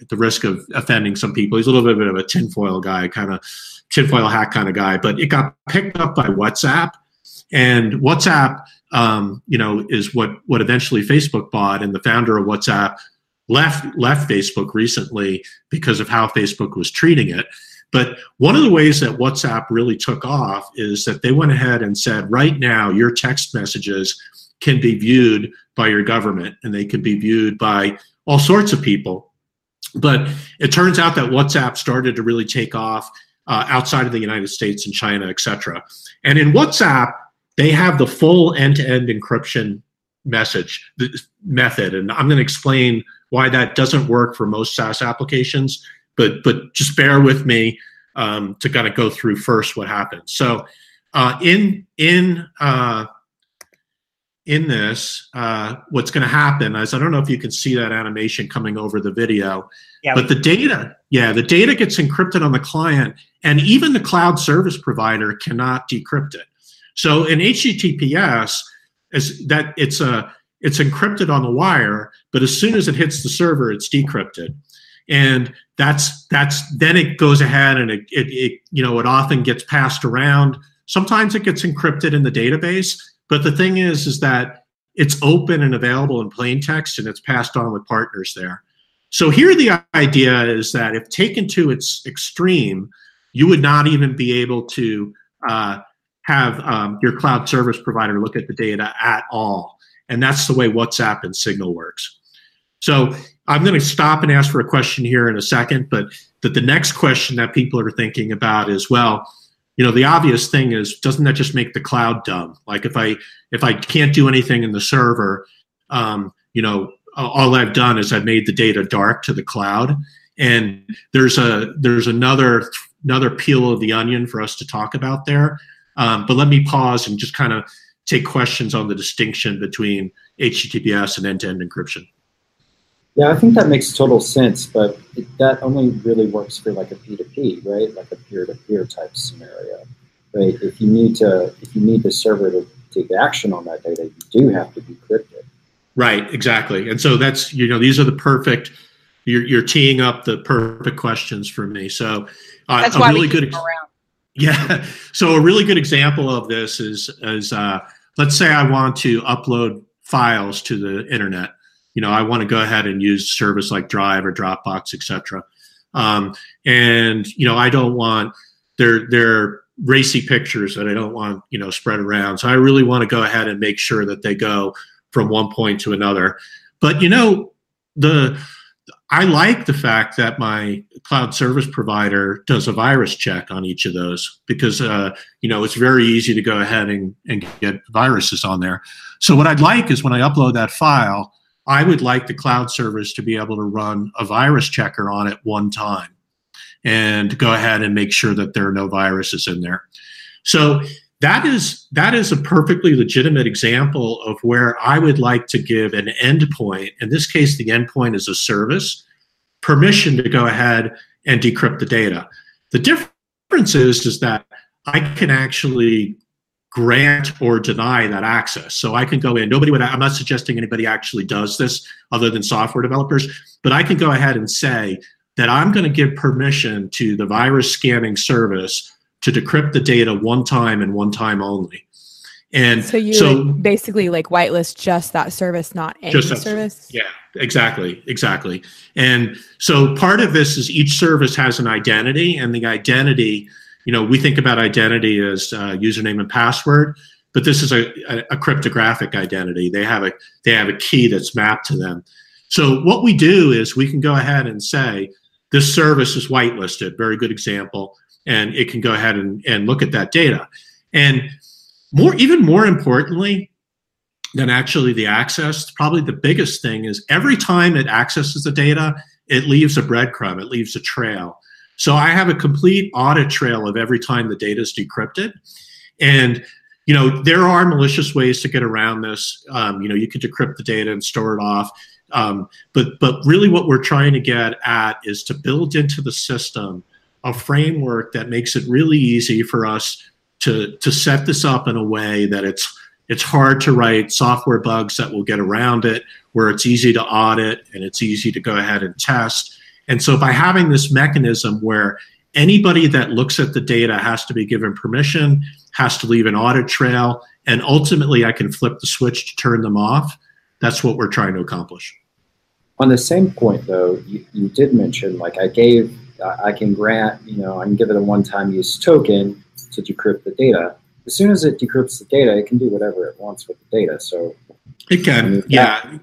at the risk of offending some people. He's a little bit of a tinfoil guy, kind of tinfoil hat kind of guy. But it got picked up by WhatsApp, and WhatsApp, um, you know, is what what eventually Facebook bought, and the founder of WhatsApp left left Facebook recently because of how Facebook was treating it. But one of the ways that WhatsApp really took off is that they went ahead and said, right now, your text messages can be viewed by your government and they can be viewed by all sorts of people. But it turns out that WhatsApp started to really take off uh, outside of the United States and China, et cetera. And in WhatsApp, they have the full end-to-end encryption message method, and I'm going to explain why that doesn't work for most SaaS applications. But but just bear with me um, to kind of go through first what happens. So uh, in in uh, in this, uh, what's going to happen is I don't know if you can see that animation coming over the video, yeah, but the data, yeah, the data gets encrypted on the client, and even the cloud service provider cannot decrypt it. So in HTTPS, is that it's a it's encrypted on the wire, but as soon as it hits the server, it's decrypted, and that's that's then it goes ahead and it, it, it you know it often gets passed around. Sometimes it gets encrypted in the database but the thing is, is that it's open and available in plain text and it's passed on with partners there. So here the idea is that if taken to its extreme, you would not even be able to uh, have um, your cloud service provider look at the data at all. And that's the way WhatsApp and Signal works. So I'm going to stop and ask for a question here in a second, but that the next question that people are thinking about is, well, you know the obvious thing is doesn't that just make the cloud dumb like if i if i can't do anything in the server um, you know all i've done is i've made the data dark to the cloud and there's a there's another another peel of the onion for us to talk about there um, but let me pause and just kind of take questions on the distinction between https and end-to-end encryption yeah, I think that makes total sense, but it, that only really works for like a P2P, right? Like a peer-to-peer type scenario, right? If you need to, if you need the server to take action on that data, you do have to decrypt it. Right, exactly. And so that's you know these are the perfect. You're you're teeing up the perfect questions for me. So uh, that's a why really we good. Ex- around. Yeah. *laughs* So a really good example of this is is uh, let's say I want to upload files to the internet you know, I want to go ahead and use service like Drive or Dropbox, etc. Um, and you know, I don't want their their racy pictures that I don't want you know spread around. So I really want to go ahead and make sure that they go from one point to another. But you know, the I like the fact that my cloud service provider does a virus check on each of those because uh, you know it's very easy to go ahead and, and get viruses on there. So what I'd like is when I upload that file, I would like the cloud service to be able to run a virus checker on it one time and go ahead and make sure that there are no viruses in there. So that is that is a perfectly legitimate example of where I would like to give an endpoint. In this case, the endpoint is a service permission to go ahead and decrypt the data. The difference is is that I can actually grant or deny that access. So I can go in, nobody would, I'm not suggesting anybody actually does this other than software developers, but I can go ahead and say that I'm going to give permission to the virus scanning service to decrypt the data one time and one time only. And so you so, basically like whitelist just that service, not any just that, service. Yeah, exactly, exactly. And so part of this is each service has an identity, and the identity you know, we think about identity as uh, username and password, but this is a, a, a, cryptographic identity. They have a they have a key that's mapped to them. So what we do is we can go ahead and say this service is whitelisted. Very good example, and it can go ahead and, and look at that data. And more, even more importantly than actually the access, probably the biggest thing is every time it accesses the data, it leaves a breadcrumb. It leaves a trail. So I have a complete audit trail of every time the data is decrypted. And you know there are malicious ways to get around this. Um, you know you can decrypt the data and store it off. Um, but but really what we're trying to get at is to build into the system a framework that makes it really easy for us to to set this up in a way that it's it's hard to write software bugs that will get around it where it's easy to audit and it's easy to go ahead and test and so by having this mechanism where anybody that looks at the data has to be given permission, has to leave an audit trail, and ultimately I can flip the switch to turn them off, that's what we're trying to accomplish. on the same point though, you, you did mention like I gave I can grant you know I can give it a one-time use token to decrypt the data. As soon as it decrypts the data, it can do whatever it wants with the data. So it can, I mean, yeah,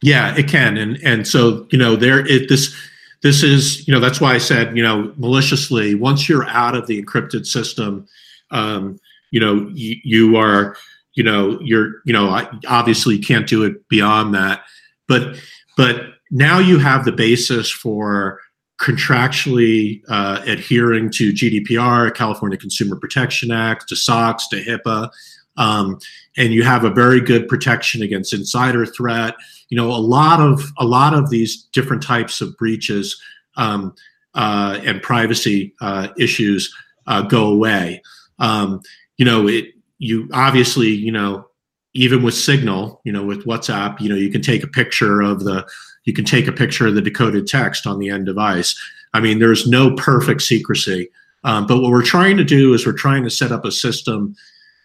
yeah, it can, and and so you know there it this this is you know that's why I said you know maliciously once you're out of the encrypted system, um, you know you, you are you know you're you know obviously you can't do it beyond that but but now you have the basis for contractually uh, adhering to GDPR, California Consumer Protection Act, to SOX, to HIPAA, um, and you have a very good protection against insider threat. You know, a lot of a lot of these different types of breaches um, uh, and privacy uh, issues uh, go away. Um, you know, it you obviously you know even with Signal, you know, with WhatsApp, you know, you can take a picture of the you can take a picture of the decoded text on the end device. I mean, there's no perfect secrecy, um, but what we're trying to do is we're trying to set up a system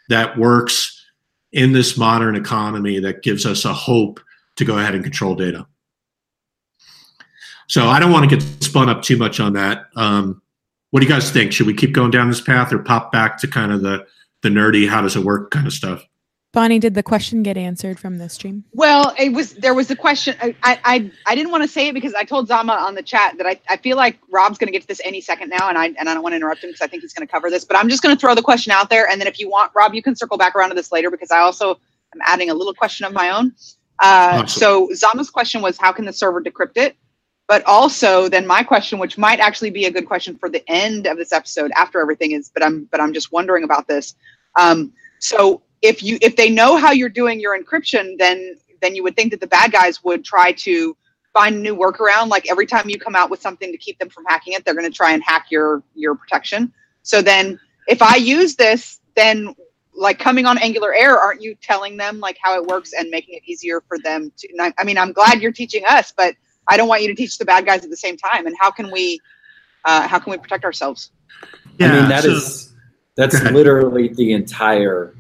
that works in this modern economy that gives us a hope to go ahead and control data. So I don't want to get spun up too much on that. Um, what do you guys think? Should we keep going down this path or pop back to kind of the the nerdy how does it work kind of stuff? Bonnie, did the question get answered from the stream? Well, it was there was a question. I I, I didn't want to say it because I told Zama on the chat that I, I feel like Rob's going to get to this any second now, and I and I don't want to interrupt him because I think he's going to cover this. But I'm just going to throw the question out there, and then if you want, Rob, you can circle back around to this later because I also am adding a little question of my own. Uh, awesome. So Zama's question was, how can the server decrypt it? But also, then my question, which might actually be a good question for the end of this episode after everything is, but I'm but I'm just wondering about this. Um, so if you if they know how you're doing your encryption, then then you would think that the bad guys would try to find a new workaround. Like every time you come out with something to keep them from hacking it, they're going to try and hack your your protection. So then, if I use this, then like coming on Angular Air, aren't you telling them like how it works and making it easier for them to? I, I mean, I'm glad you're teaching us, but I don't want you to teach the bad guys at the same time. And how can we uh, how can we protect ourselves? Yeah, I mean that so, is that's literally the entire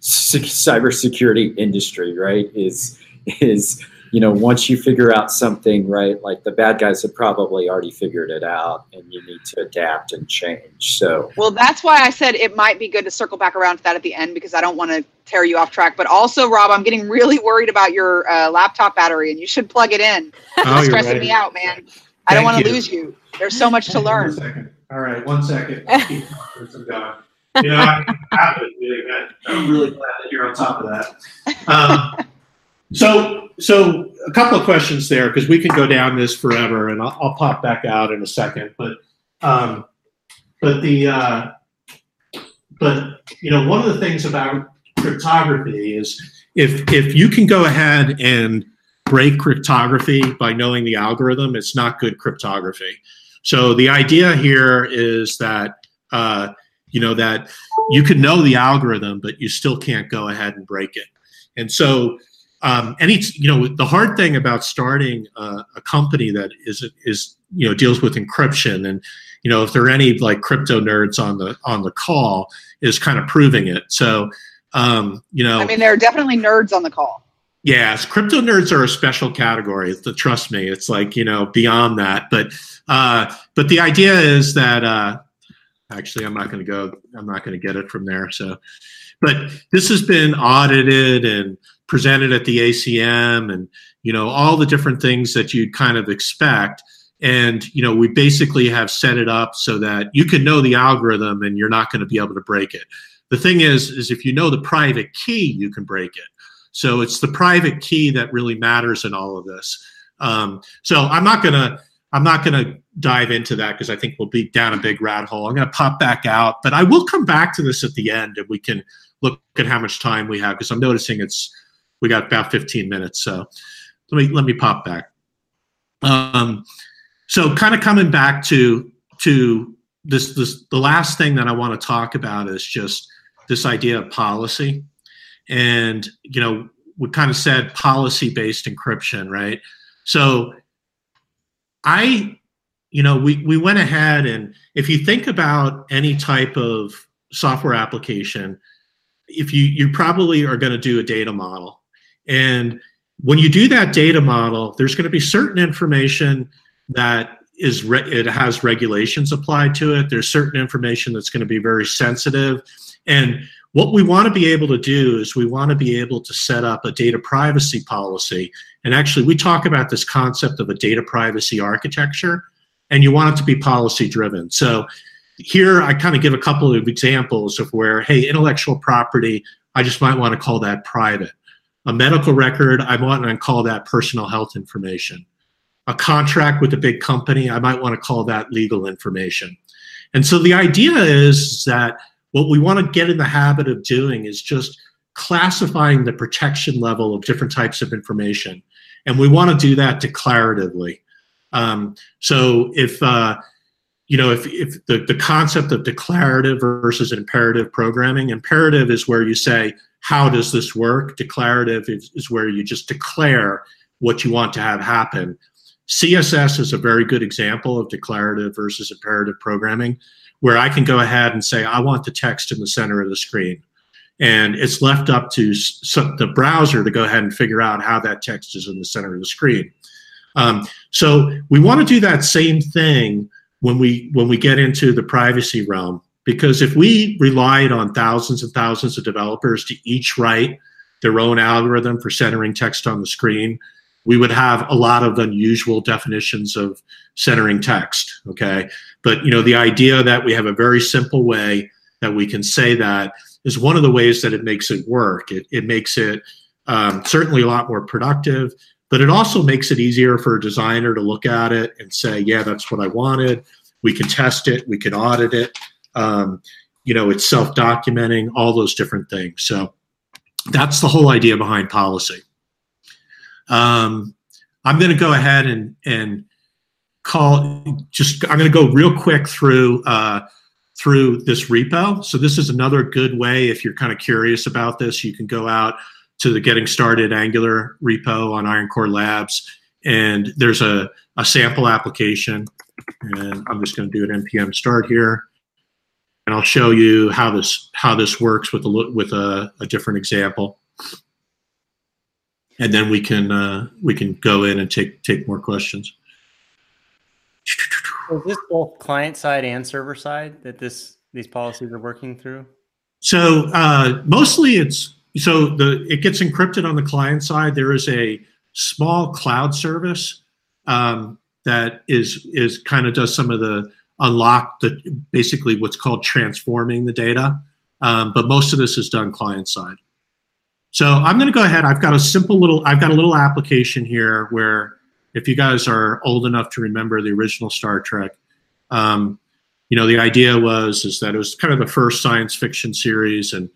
cybersecurity industry, right? Is is you know once you figure out something, right? Like the bad guys have probably already figured it out, and you need to adapt and change. So well, that's why I said it might be good to circle back around to that at the end because I don't want to tear you off track. But also, Rob, I'm getting really worried about your uh, laptop battery, and you should plug it in. Oh, it's stressing me out, man. Thank I don't want to lose you. There's so much to learn. All right, one second. *laughs* know, I have it. I'm really glad that you're on top of that. Um, so, so a couple of questions there because we can go down this forever, and I'll, I'll, pop back out in a second. But, um, but the, uh, but you know, one of the things about cryptography is if if you can go ahead and break cryptography by knowing the algorithm, it's not good cryptography. So the idea here is that uh, you know that you can know the algorithm but you still can't go ahead and break it and so um, any you know the hard thing about starting a, a company that is is you know deals with encryption and you know if there are any like crypto nerds on the on the call is kind of proving it so um, you know i mean there are definitely nerds on the call Yes, crypto nerds are a special category. Trust me, it's like you know beyond that. But uh, but the idea is that uh, actually i'm not going to go i'm not going to get it from there so. But this has been audited and presented at the acm and you know all the different things that you'd kind of expect. And you know we basically have set it up so that you can know the algorithm and you're not going to be able to break it. The thing is is if you know the private key you can break it. So it's the private key that really matters in all of this. Um, so i'm not going to I'm not going to dive into that because I think we'll be down a big rat hole. I'm going to pop back out, but I will come back to this at the end and we can look at how much time we have because I'm noticing it's we got about 15 minutes. So let me let me pop back. Um, so kind of coming back to to this this the last thing that I want to talk about is just this idea of policy, and you know we kind of said policy based encryption, right? So I, you know, we, we went ahead and if you think about any type of software application, if you you probably are going to do a data model, and when you do that data model, there's going to be certain information that is re- it has regulations applied to it. There's certain information that's going to be very sensitive, and what we want to be able to do is we want to be able to set up a data privacy policy. And actually, we talk about this concept of a data privacy architecture, and you want it to be policy driven. So here I kind of give a couple of examples of where, hey, intellectual property, I just might want to call that private. A medical record, I might want to call that personal health information. A contract with a big company, I might want to call that legal information. And so the idea is that what we want to get in the habit of doing is just classifying the protection level of different types of information. And we want to do that declaratively. Um, so if, uh, you know, if, if the, the concept of declarative versus imperative programming, imperative is where you say, how does this work? Declarative is, is where you just declare what you want to have happen. CSS is a very good example of declarative versus imperative programming, where I can go ahead and say, I want the text in the center of the screen. And it's left up to the browser to go ahead and figure out how that text is in the center of the screen. Um, so we want to do that same thing when we when we get into the privacy realm because if we relied on thousands and thousands of developers to each write their own algorithm for centering text on the screen we would have a lot of unusual definitions of centering text okay? But you know the idea that we have a very simple way that we can say that is one of the ways that it makes it work. It, it makes it um, certainly a lot more productive but it also makes it easier for a designer to look at it and say, yeah, that's what I wanted. We can test it, we can audit it. Um, you know, it's self documenting, all those different things. So that's the whole idea behind policy. Um, I'm going to go ahead and, and call just, I'm going to go real quick through. Uh, through this repo. So this is another good way if you're kind of curious about this, you can go out to the Getting Started Angular repo on IronCore Labs. And there's a, a sample application. And I'm just going to do an npm start here. And I'll show you how this how this works with a with a, a different example. And then we can uh, we can go in and take take more questions. Is this both client side and server side that this these policies are working through? So uh, mostly it's so the it gets encrypted on the client side. There is a small cloud service um, that is is kind of does some of the unlock the basically what's called transforming the data. Um, but most of this is done client side. So I'm going to go ahead. I've got a simple little. I've got a little application here where if you guys are old enough to remember the original Star Trek, um, you know the idea was is that it was kind of the first science fiction series and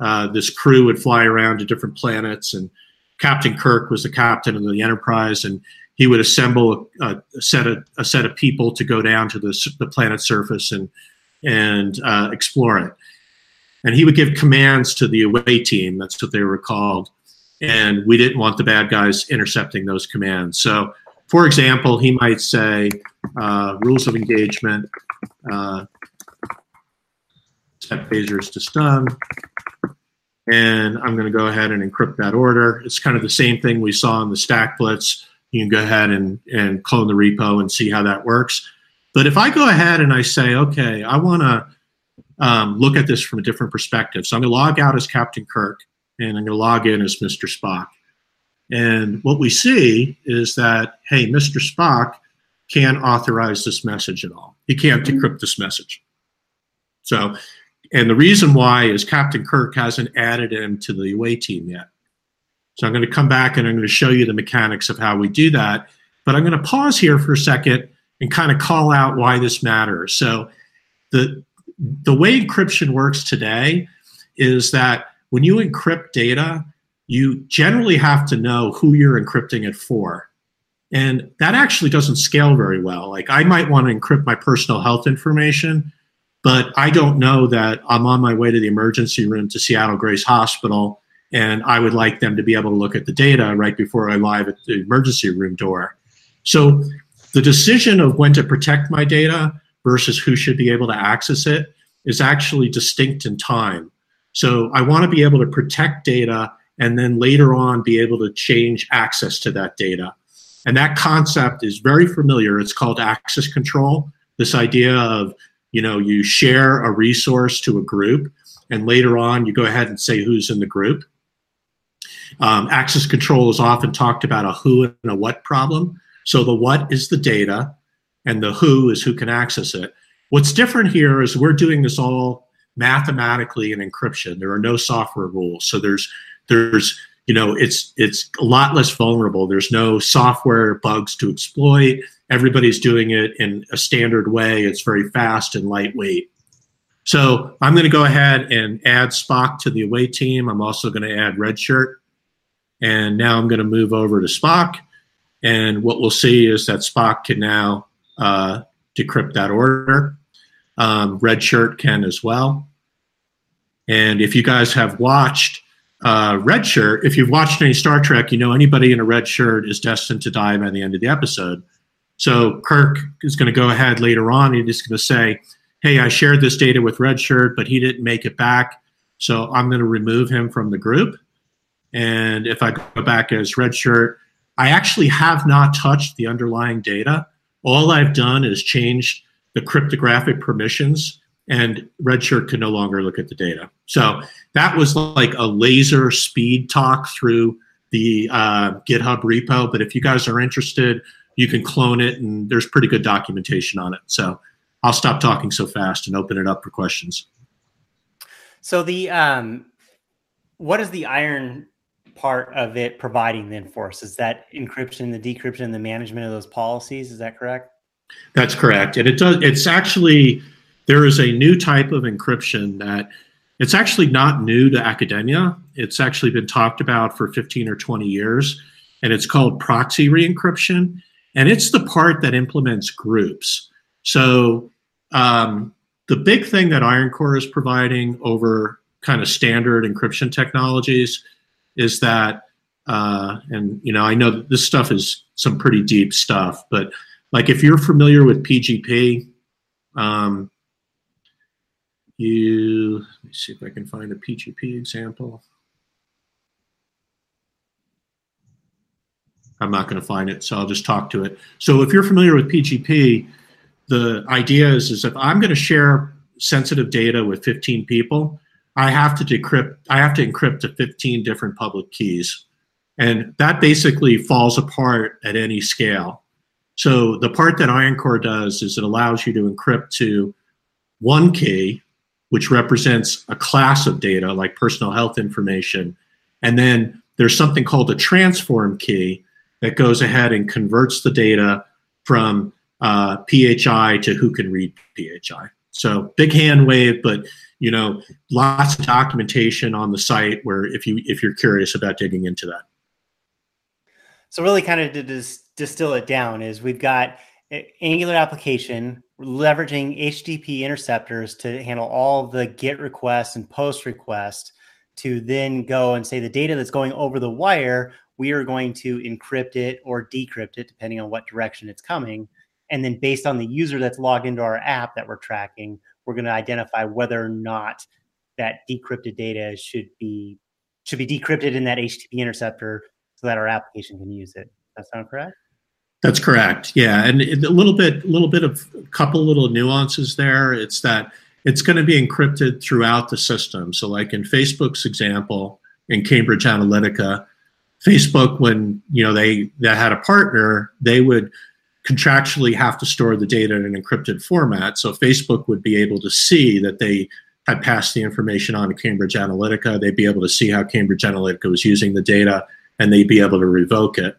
uh, this crew would fly around to different planets, and Captain Kirk was the captain of the Enterprise, and he would assemble a, a set of a set of people to go down to the, the planet's surface and and uh, explore it. And he would give commands to the away team. That's what they were called. And we didn't want the bad guys intercepting those commands. So, for example, he might say uh, rules of engagement, uh, set phasers to stun, and I'm going to go ahead and encrypt that order. It's kind of the same thing we saw in the StackBlitz. You can go ahead and, and clone the repo and see how that works. But if I go ahead and I say, okay, I want to um, look at this from a different perspective. So I'm going to log out as Captain Kirk and I'm going to log in as Mr. Spock. And what we see is that, hey, Mr. Spock can't authorize this message at all. He can't decrypt this message. So and the reason why is Captain Kirk hasn't added him to the away team yet. So I'm going to come back and I'm going to show you the mechanics of how we do that. But I'm going to pause here for a second and kind of call out why this matters. So the the way encryption works today is that when you encrypt data, you generally have to know who you're encrypting it for. And that actually doesn't scale very well. Like I might want to encrypt my personal health information, but I don't know that I'm on my way to the emergency room to Seattle Grace Hospital and I would like them to be able to look at the data right before I arrive at the emergency room door. So the decision of when to protect my data versus who should be able to access it is actually distinct in time. So I want to be able to protect data and then later on be able to change access to that data. And that concept is very familiar. It's called access control. This idea of, you know, you share a resource to a group, and later on you go ahead and say who's in the group. Um, access control is often talked about a who and a what problem. So the what is the data, and the who is who can access it. What's different here is we're doing this all mathematically in encryption. There are no software rules. So there's there's you know it's it's a lot less vulnerable there's no software bugs to exploit everybody's doing it in a standard way. It's very fast and lightweight. So i'm going to go ahead and add spock to the away team. I'm also going to add redshirt and now i'm going to move over to spock. And what we'll see is that spock can now uh, decrypt that order. Um, redshirt can as well. And if you guys have watched uh, red shirt, if you've watched any Star Trek, you know anybody in a red shirt is destined to die by the end of the episode. So Kirk is going to go ahead later on. He's just going to say, "Hey, I shared this data with Redshirt, but he didn't make it back, so I'm going to remove him from the group." And if I go back as Redshirt, I actually have not touched the underlying data. All I've done is changed the cryptographic permissions and Redshirt can no longer look at the data. So that was like a laser speed talk through the uh, GitHub repo. But if you guys are interested, you can clone it, and there's pretty good documentation on it. So I'll stop talking so fast and open it up for questions. So the um, what is the iron part of it providing then for us? Is that encryption, the decryption, the management of those policies? Is that correct? That's correct, and it does. It's actually there is a new type of encryption that it's actually not new to academia. It's actually been talked about for 15 or 20 years, and it's called proxy re-encryption. And it's the part that implements groups. So um, the big thing that IronCore is providing over kind of standard encryption technologies is that, uh, and you know, I know this stuff is some pretty deep stuff, but like if you're familiar with PGP, um, you, let me see if I can find a PGP example. I'm not going to find it, so I'll just talk to it. So if you're familiar with PGP, the idea is, is if I'm going to share sensitive data with 15 people, I have to decrypt, I have to encrypt to 15 different public keys. And that basically falls apart at any scale. So the part that IronCore does is it allows you to encrypt to one key which represents a class of data like personal health information. And then there's something called a transform key that goes ahead and converts the data from uh, PHI to who can read PHI. So big hand wave, but you know, lots of documentation on the site where if you if you're curious about digging into that. So really, kind of to dis- distill it down, is we've got Angular application leveraging HTTP interceptors to handle all the GET requests and POST requests to then go and say the data that's going over the wire, we are going to encrypt it or decrypt it depending on what direction it's coming. And then based on the user that's logged into our app that we're tracking, we're going to identify whether or not that decrypted data should be should be decrypted in that HTTP interceptor so that our application can use it. That sound correct? That's correct. Yeah, and a little bit, a little bit of a couple little nuances there. It's that it's going to be encrypted throughout the system. So, like in Facebook's example, in Cambridge Analytica, Facebook, when you know they they had a partner, they would contractually have to store the data in an encrypted format. So Facebook would be able to see that they had passed the information on to Cambridge Analytica. They'd be able to see how Cambridge Analytica was using the data, and they'd be able to revoke it.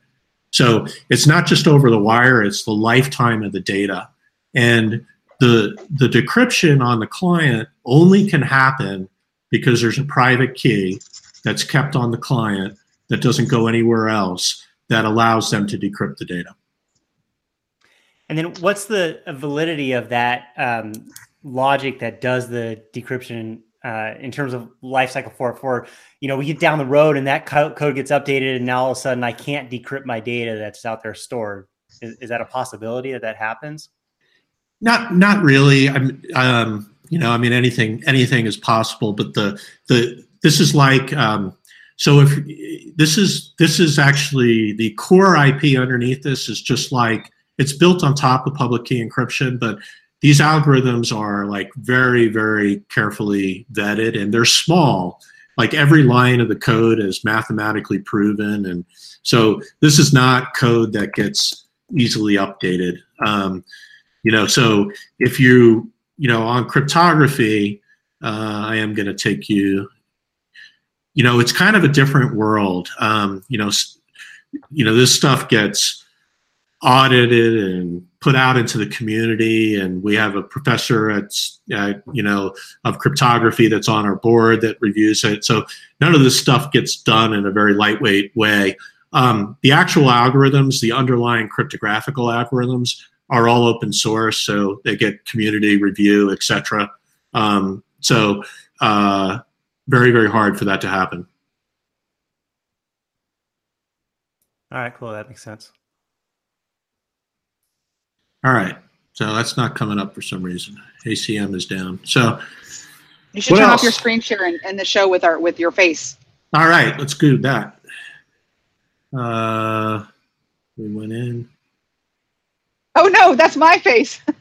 So it's not just over the wire, it's the lifetime of the data. And the, the decryption on the client only can happen because there's a private key that's kept on the client that doesn't go anywhere else that allows them to decrypt the data. And then what's the validity of that um, logic that does the decryption uh, in terms of lifecycle for for you know we get down the road and that co- code gets updated and now all of a sudden I can't decrypt my data that's out there stored. Is, is that a possibility that that happens? Not not really. I'm um, you know I mean anything anything is possible, but the the this is like um, so if this is this is actually the core IP underneath this is just like it's built on top of public key encryption, but these algorithms are like very very carefully vetted and they're small. Like every line of the code is mathematically proven and so this is not code that gets easily updated. Um, you know so if you you know on cryptography uh, i am going to take you you know it's kind of a different world. Um, you know you know this stuff gets audited and put out into the community and we have a professor at uh, you know of cryptography that's on our board that reviews it. So none of this stuff gets done in a very lightweight way. Um, the actual algorithms the underlying cryptographical algorithms are all open source so they get community review etc um, so uh, very very hard for that to happen all right cool that makes sense all right. So that's not coming up for some reason. ACM is down. So you should turn else? off your screen share and, and the show with our with your face. All right, let's do that. Uh, we went in. Oh no, that's my face. *laughs*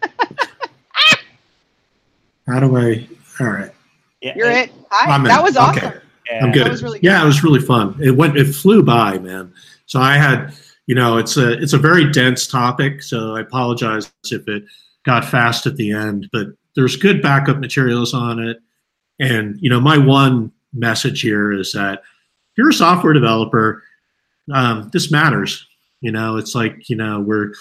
How do I? All right. Yeah, You're it. Hi. That was awesome. Okay. Yeah. I'm good. Really good. Yeah, it was really fun. It went. It flew by, man. So I had you know, it's a it's a very dense topic, so I apologize if it got fast at the end, but there's good backup materials on it. And you know, my one message here is that if you're a software developer, um, this matters. You know, it's like you know we're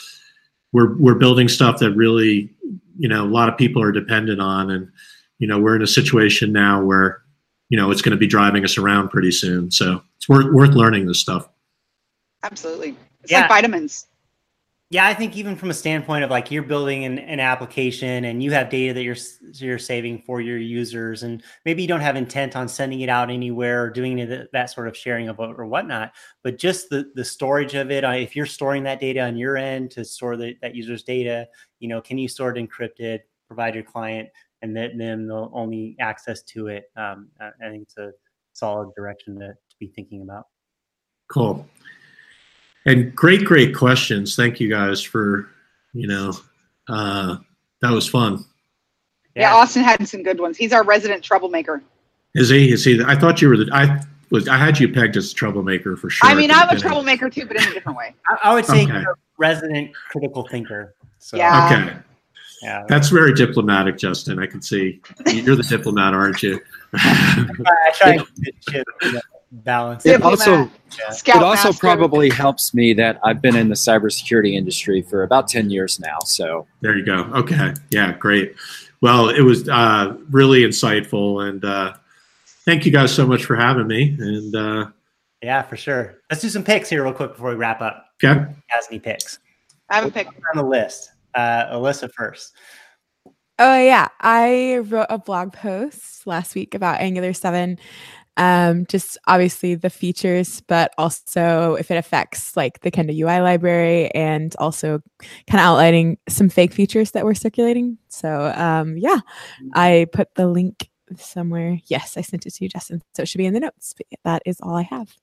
we're we're building stuff that really you know a lot of people are dependent on, and you know we're in a situation now where you know it's going to be driving us around pretty soon. So it's worth worth learning this stuff. Absolutely. It's yeah. like vitamins. Yeah, I think even from a standpoint of like you're building an, an application and you have data that you're you're saving for your users, and maybe you don't have intent on sending it out anywhere or doing that, that sort of sharing of it or whatnot, but just the the storage of it. If you're storing that data on your end to store the, that user's data, you know, can you store it encrypted? Provide your client, and then then they'll only access to it. Um, I think it's a solid direction to, to be thinking about. Cool and great, great questions. Thank you guys for, you know, uh, that was fun. Yeah. yeah, Austin had some good ones. He's our resident troublemaker. Is he? Is he? I thought you were the. I was. I had you pegged as a troublemaker for sure. I mean, I'm a troublemaker too, but in a different way. I, I would say okay. resident critical thinker. So. Yeah. Okay. Yeah. That's very diplomatic, Justin. I can see you're the diplomat, aren't you? I try to balance. It also, it also probably helps me that I've been in the cybersecurity industry for about 10 years now. So there you go. Okay. Yeah, great. Well, it was uh, really insightful. And uh, thank you guys so much for having me. And uh, yeah, for sure. Let's do some picks here real quick before we wrap up. Okay. Has any picks? I have a pick on the list. Uh, Alyssa first. Oh yeah, I wrote a blog post last week about Angular 7 um, just obviously the features, but also if it affects like the Kendo UI library and also kind of outlining some fake features that were circulating. So um, yeah, I put the link somewhere. Yes, I sent it to you, Justin. So it should be in the notes. But that is all I have.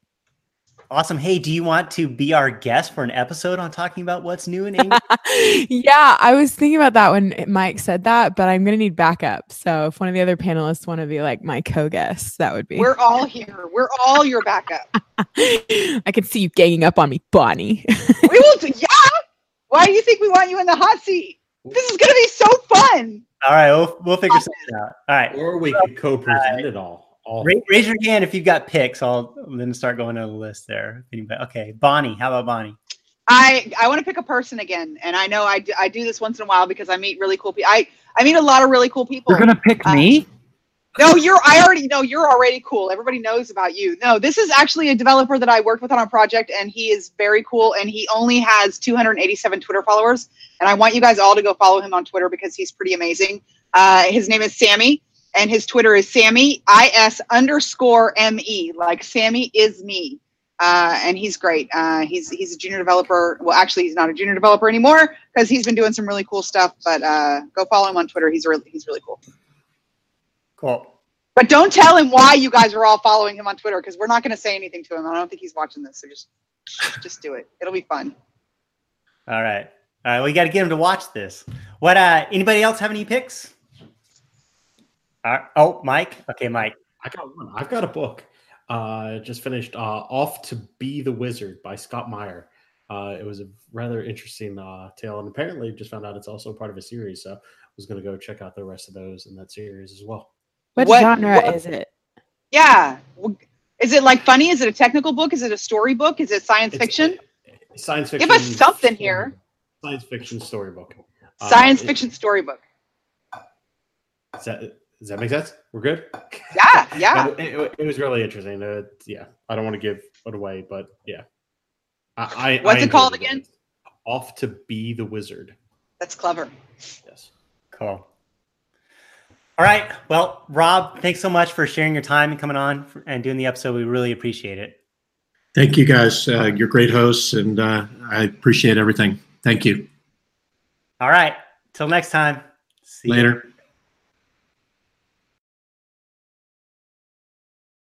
Awesome. Hey, do you want to be our guest for an episode on talking about what's new in English? *laughs* yeah, I was thinking about that when Mike said that, but I'm going to need backup. So if one of the other panelists want to be like my co-guest, that would be. We're all here. We're all your backup. *laughs* I can see you ganging up on me, Bonnie. we will. Do, yeah. Why do you think we want you in the hot seat? This is going to be so fun. All right, we'll, we'll figure something out. All right. Or we could co-present uh, it all. Raise, raise, your hand if you've got picks. I'll then start going down the list there. Okay, Bonnie. How about Bonnie? I I want to pick a person again, and I know I do, I do this once in a while because I meet really cool people. I I meet a lot of really cool people. You're gonna pick uh, me? No, you're. I already know you're already cool. Everybody knows about you. No, this is actually a developer that I worked with on a project, and he is very cool. And he only has 287 Twitter followers, and I want you guys all to go follow him on Twitter because he's pretty amazing. Uh, his name is Sammy and his Twitter is Sammy is underscore me, like Sammy is me. Uh, and he's great. Uh, he's he's a junior developer. Well, actually, he's not a junior developer anymore because he's been doing some really cool stuff. But uh, go follow him on Twitter. He's really he's really cool. Cool. But don't tell him why you guys are all following him on Twitter because we're not going to say anything to him. I don't think he's watching this, so just just do it. It'll be fun. All right. All right. We got to get him to watch this. What? uh Anybody else have any picks? Uh, oh, Mike. Okay, Mike. I got one. I've got a book. Uh, just finished. Uh, Off to Be the Wizard by Scott Meyer. Uh, it was a rather interesting uh, tale, and apparently, just found out it's also part of a series. So, I was going to go check out the rest of those in that series as well. What, what genre what, is it? Yeah. Is it like funny? Is it a technical book? Is it a story book? Is it science it's, fiction? Science fiction. Give us something here. Science fiction storybook. Uh, science uh, fiction storybook. Does that, does that make sense? We're good? Yeah, *laughs* yeah. it, it, it, was really interesting. Uh, yeah. I don't want to give it away, but yeah. I, I What's I it called again? Off to be the wizard. That's clever. Yes. Cool. All right. Well, Rob, thanks so much for sharing your time and coming on and doing the episode. We really appreciate it. Thank you, guys. Uh, you're great hosts, and uh, I appreciate everything. Thank you. All right. Till next time. See Later. You.